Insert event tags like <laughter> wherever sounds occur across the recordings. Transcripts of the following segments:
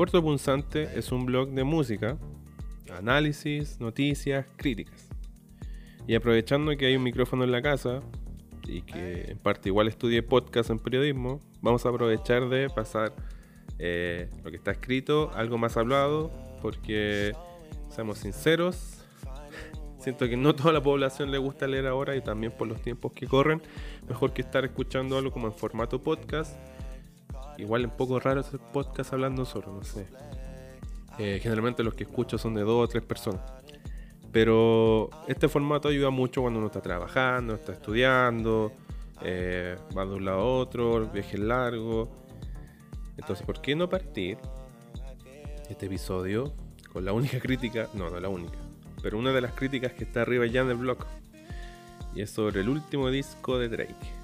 Corto Punzante es un blog de música, análisis, noticias, críticas. Y aprovechando que hay un micrófono en la casa y que en parte igual estudié podcast en periodismo, vamos a aprovechar de pasar eh, lo que está escrito, algo más hablado, porque seamos sinceros, siento que no toda la población le gusta leer ahora y también por los tiempos que corren, mejor que estar escuchando algo como en formato podcast Igual es un poco raro hacer podcast hablando solo, no sé. Eh, generalmente los que escucho son de dos o tres personas. Pero este formato ayuda mucho cuando uno está trabajando, está estudiando, eh, va de un lado a otro, viaje largo. Entonces, ¿por qué no partir este episodio con la única crítica? No, no la única. Pero una de las críticas que está arriba ya en el blog. Y es sobre el último disco de Drake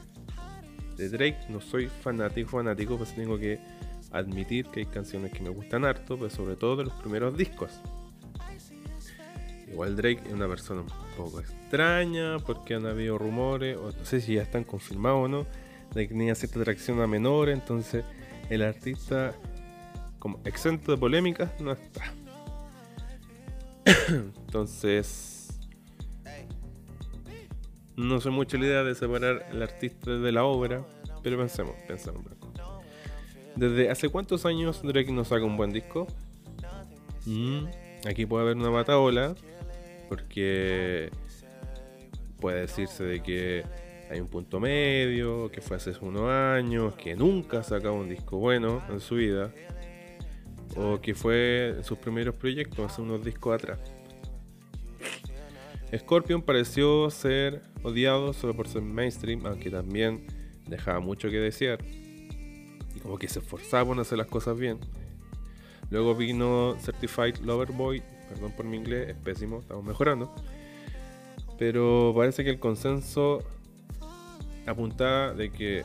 de Drake no soy fanático, fanático, pues tengo que admitir que hay canciones que me gustan harto, pero sobre todo de los primeros discos. Igual Drake es una persona un poco extraña porque han habido rumores, o no sé si ya están confirmados o no, de que tenía cierta atracción a menores, entonces el artista como exento de polémicas no está. <coughs> entonces no soy mucho la idea de separar el artista de la obra, pero pensemos, pensemos. ¿Desde hace cuántos años Drake no saca un buen disco? Mm, aquí puede haber una bataola, porque puede decirse de que hay un punto medio, que fue hace unos años, que nunca ha sacado un disco bueno en su vida, o que fue en sus primeros proyectos, hace unos discos atrás. Scorpion pareció ser odiado solo por ser mainstream, aunque también dejaba mucho que desear. Y como que se esforzaba por hacer las cosas bien. Luego vino Certified Lover Boy, perdón por mi inglés, es pésimo, estamos mejorando. Pero parece que el consenso apuntaba de que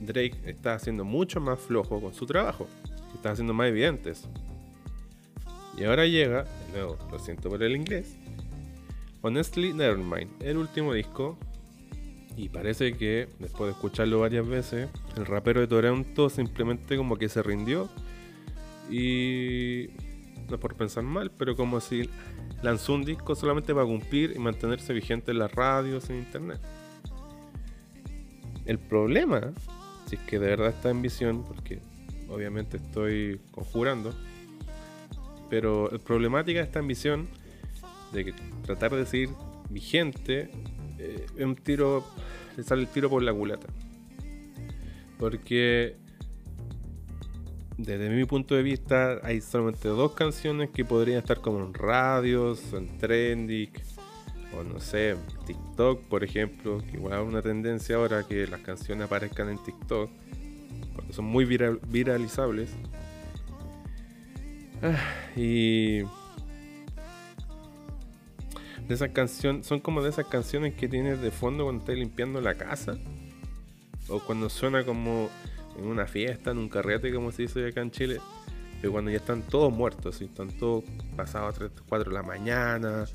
Drake está haciendo mucho más flojo con su trabajo, está haciendo más evidentes. Y ahora llega, lo siento por el inglés, Honestly Nevermind, el último disco. Y parece que, después de escucharlo varias veces, el rapero de Toronto simplemente como que se rindió. Y no por pensar mal, pero como si lanzó un disco solamente para cumplir y mantenerse vigente en las radios, en internet. El problema, si es que de verdad está en visión, porque obviamente estoy conjurando, pero el problemática de esta ambición de que tratar de seguir vigente eh, es un tiro, le sale el tiro por la culata. Porque desde mi punto de vista hay solamente dos canciones que podrían estar como en radios, en trending, o no sé, TikTok por ejemplo, que igual es una tendencia ahora que las canciones aparezcan en TikTok, porque son muy viralizables. Ah, y de esas canciones, son como de esas canciones que tienes de fondo cuando estás limpiando la casa. O cuando suena como en una fiesta, en un carrete, como se dice acá en Chile. Pero cuando ya están todos muertos, y están todos pasados a 3, 4 de la mañana,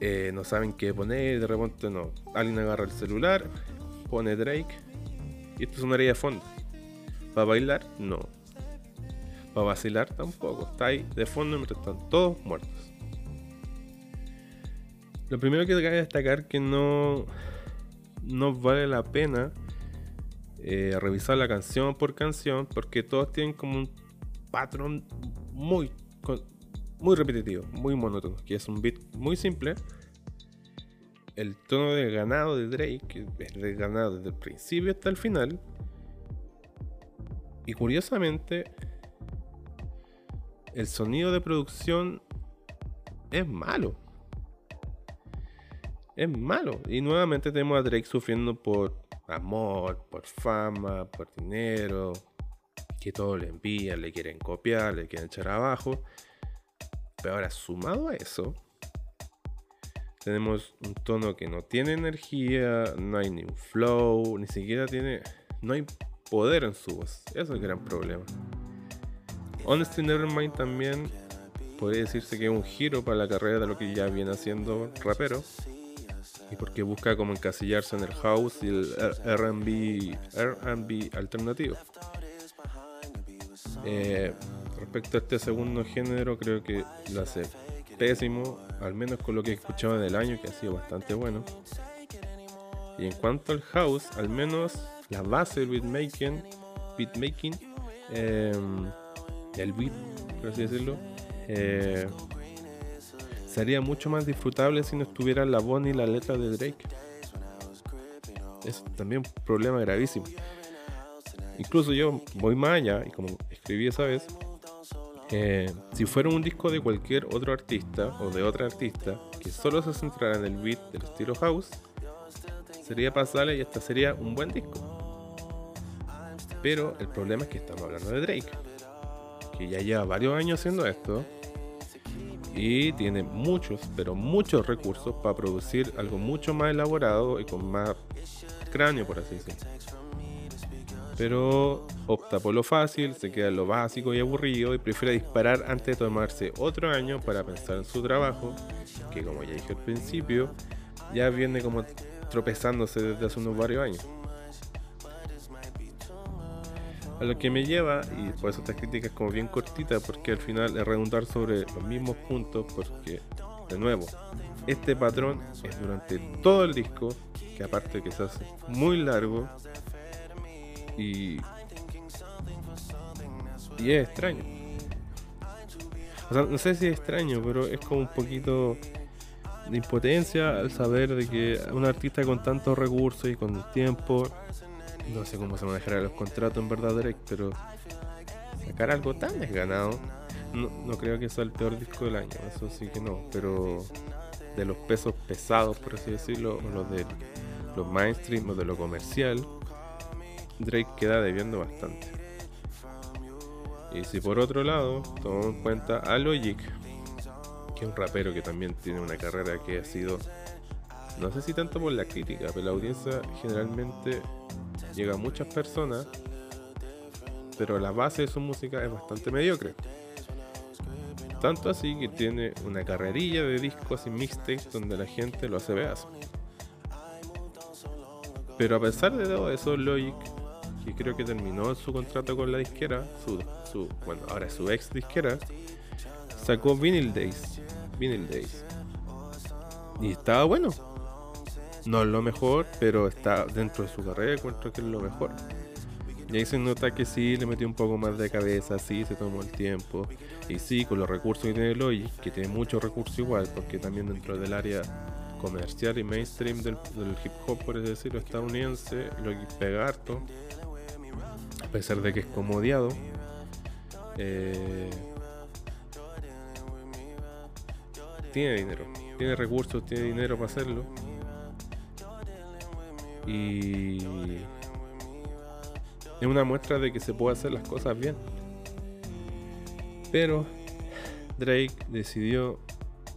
eh, no saben qué poner, de repente no. Alguien agarra el celular, pone Drake, y esto sonaría de fondo. ¿Para bailar? No. ¿Para vacilar? Tampoco. Está ahí de fondo mientras están todos muertos. Lo primero que cabe destacar que no, no vale la pena eh, revisar la canción por canción porque todos tienen como un patrón muy, muy repetitivo, muy monótono, que es un beat muy simple. El tono de ganado de Drake es de ganado desde el principio hasta el final. Y curiosamente, el sonido de producción es malo es malo. Y nuevamente tenemos a Drake sufriendo por amor, por fama, por dinero, que todo le envían, le quieren copiar, le quieren echar abajo. Pero ahora, sumado a eso, tenemos un tono que no tiene energía, no hay ni un flow, ni siquiera tiene. No hay poder en su voz. Eso es el gran problema. Honestly Nevermind también podría decirse que es un giro para la carrera de lo que ya viene haciendo rapero y porque busca como encasillarse en el house y el RB alternativo. Eh, respecto a este segundo género, creo que lo hace pésimo, al menos con lo que he escuchado del año, que ha sido bastante bueno. Y en cuanto al house, al menos la base del beatmaking, beatmaking em, el beat, por así decirlo, eh, sería mucho más disfrutable si no estuviera la voz ni la letra de Drake. Es también un problema gravísimo. Incluso yo voy más allá, y como escribí esa vez, eh, si fuera un disco de cualquier otro artista o de otra artista que solo se centrara en el beat del estilo house, sería pasable y esta sería un buen disco. Pero el problema es que estamos hablando de Drake, que ya lleva varios años haciendo esto y tiene muchos, pero muchos recursos para producir algo mucho más elaborado y con más cráneo, por así decirlo pero opta por lo fácil, se queda en lo básico y aburrido y prefiere disparar antes de tomarse otro año para pensar en su trabajo, que como ya dije al principio, ya viene como tropezándose desde hace unos varios años. A lo que me lleva, y por eso esta crítica es como bien cortita, porque al final es redundar sobre los mismos puntos, porque, de nuevo, este patrón es durante todo el disco, que aparte que se hace muy largo, y, es extraño. O sea, no sé si es extraño, pero es como un poquito de impotencia al saber de que un artista con tantos recursos y con tiempo, no sé cómo se manejarán los contratos en verdad, Drake, pero sacar algo tan desganado, no, no creo que sea el peor disco del año, eso sí que no, pero de los pesos pesados, por así decirlo, o los de los mainstream o de lo comercial, Drake queda debiendo bastante. Y si por otro lado tomamos en cuenta a Logic, que es un rapero que también tiene una carrera que ha sido, no sé si tanto por la crítica, pero la audiencia generalmente llega a muchas personas, pero la base de su música es bastante mediocre. Tanto así que tiene una carrerilla de discos y mixtapes donde la gente lo hace veas. Pero a pesar de todo eso, Logic que creo que terminó su contrato con la disquera, su, bueno, ahora su ex disquera, sacó Vinyl Days. Vinyl Days. Y estaba bueno. No es lo mejor, pero está dentro de su carrera, encuentro que es lo mejor. Y ahí se nota que sí, le metió un poco más de cabeza, sí, se tomó el tiempo. Y sí, con los recursos que tiene Logic, que tiene muchos recursos igual, porque también dentro del área comercial y mainstream del, hip hop, por decirlo, estadounidense, Logic pega harto a pesar de que es como odiado. Eh, tiene dinero, tiene recursos, tiene dinero para hacerlo. Y es una muestra de que se puede hacer las cosas bien. Pero Drake decidió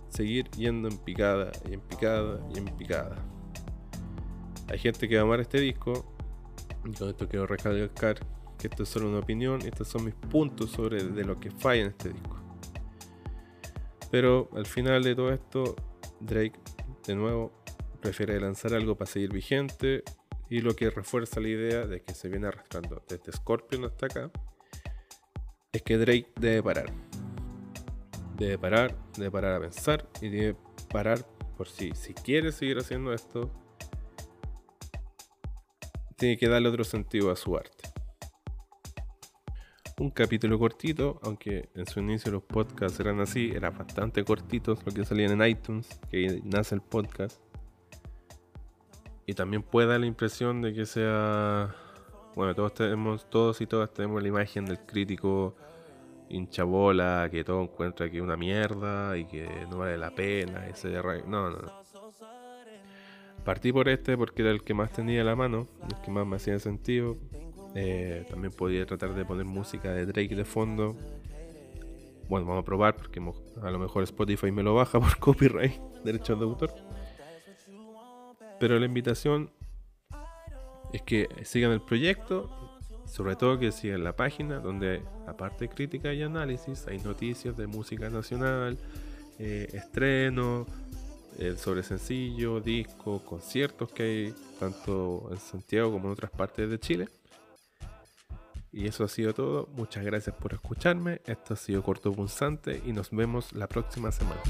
seguir yendo en picada y en picada y en picada. Hay gente que va a amar este disco. Y con esto quiero recalcar que esto es solo una opinión, estos son mis puntos sobre de lo que falla en este disco. Pero al final de todo esto, Drake, de nuevo, prefiere lanzar algo para seguir vigente y lo que refuerza la idea de que se viene arrastrando desde Scorpion hasta acá es que Drake debe parar. Debe parar, debe parar a pensar y debe parar por si, si quiere seguir haciendo esto, tiene que darle otro sentido a su arte un capítulo cortito, aunque en su inicio los podcasts eran así, eran bastante cortitos lo que salían en iTunes, que nace el podcast. Y también puede dar la impresión de que sea. Bueno, todos tenemos, todos y todas tenemos la imagen del crítico hinchabola, que todo encuentra que es una mierda y que no vale la pena. Ese no, no, no. Partí por este porque era el que más tenía la mano, el que más me hacía sentido. Eh, también podría tratar de poner música de Drake de fondo. Bueno, vamos a probar porque a lo mejor Spotify me lo baja <laughs> por copyright, derechos de autor. Pero la invitación es que sigan el proyecto, sobre todo que sigan la página donde aparte de crítica y análisis hay noticias de música nacional, eh, estreno, eh, sobre sencillo, discos, conciertos que hay tanto en Santiago como en otras partes de Chile. Y eso ha sido todo. Muchas gracias por escucharme. Esto ha sido Corto Punzante y nos vemos la próxima semana.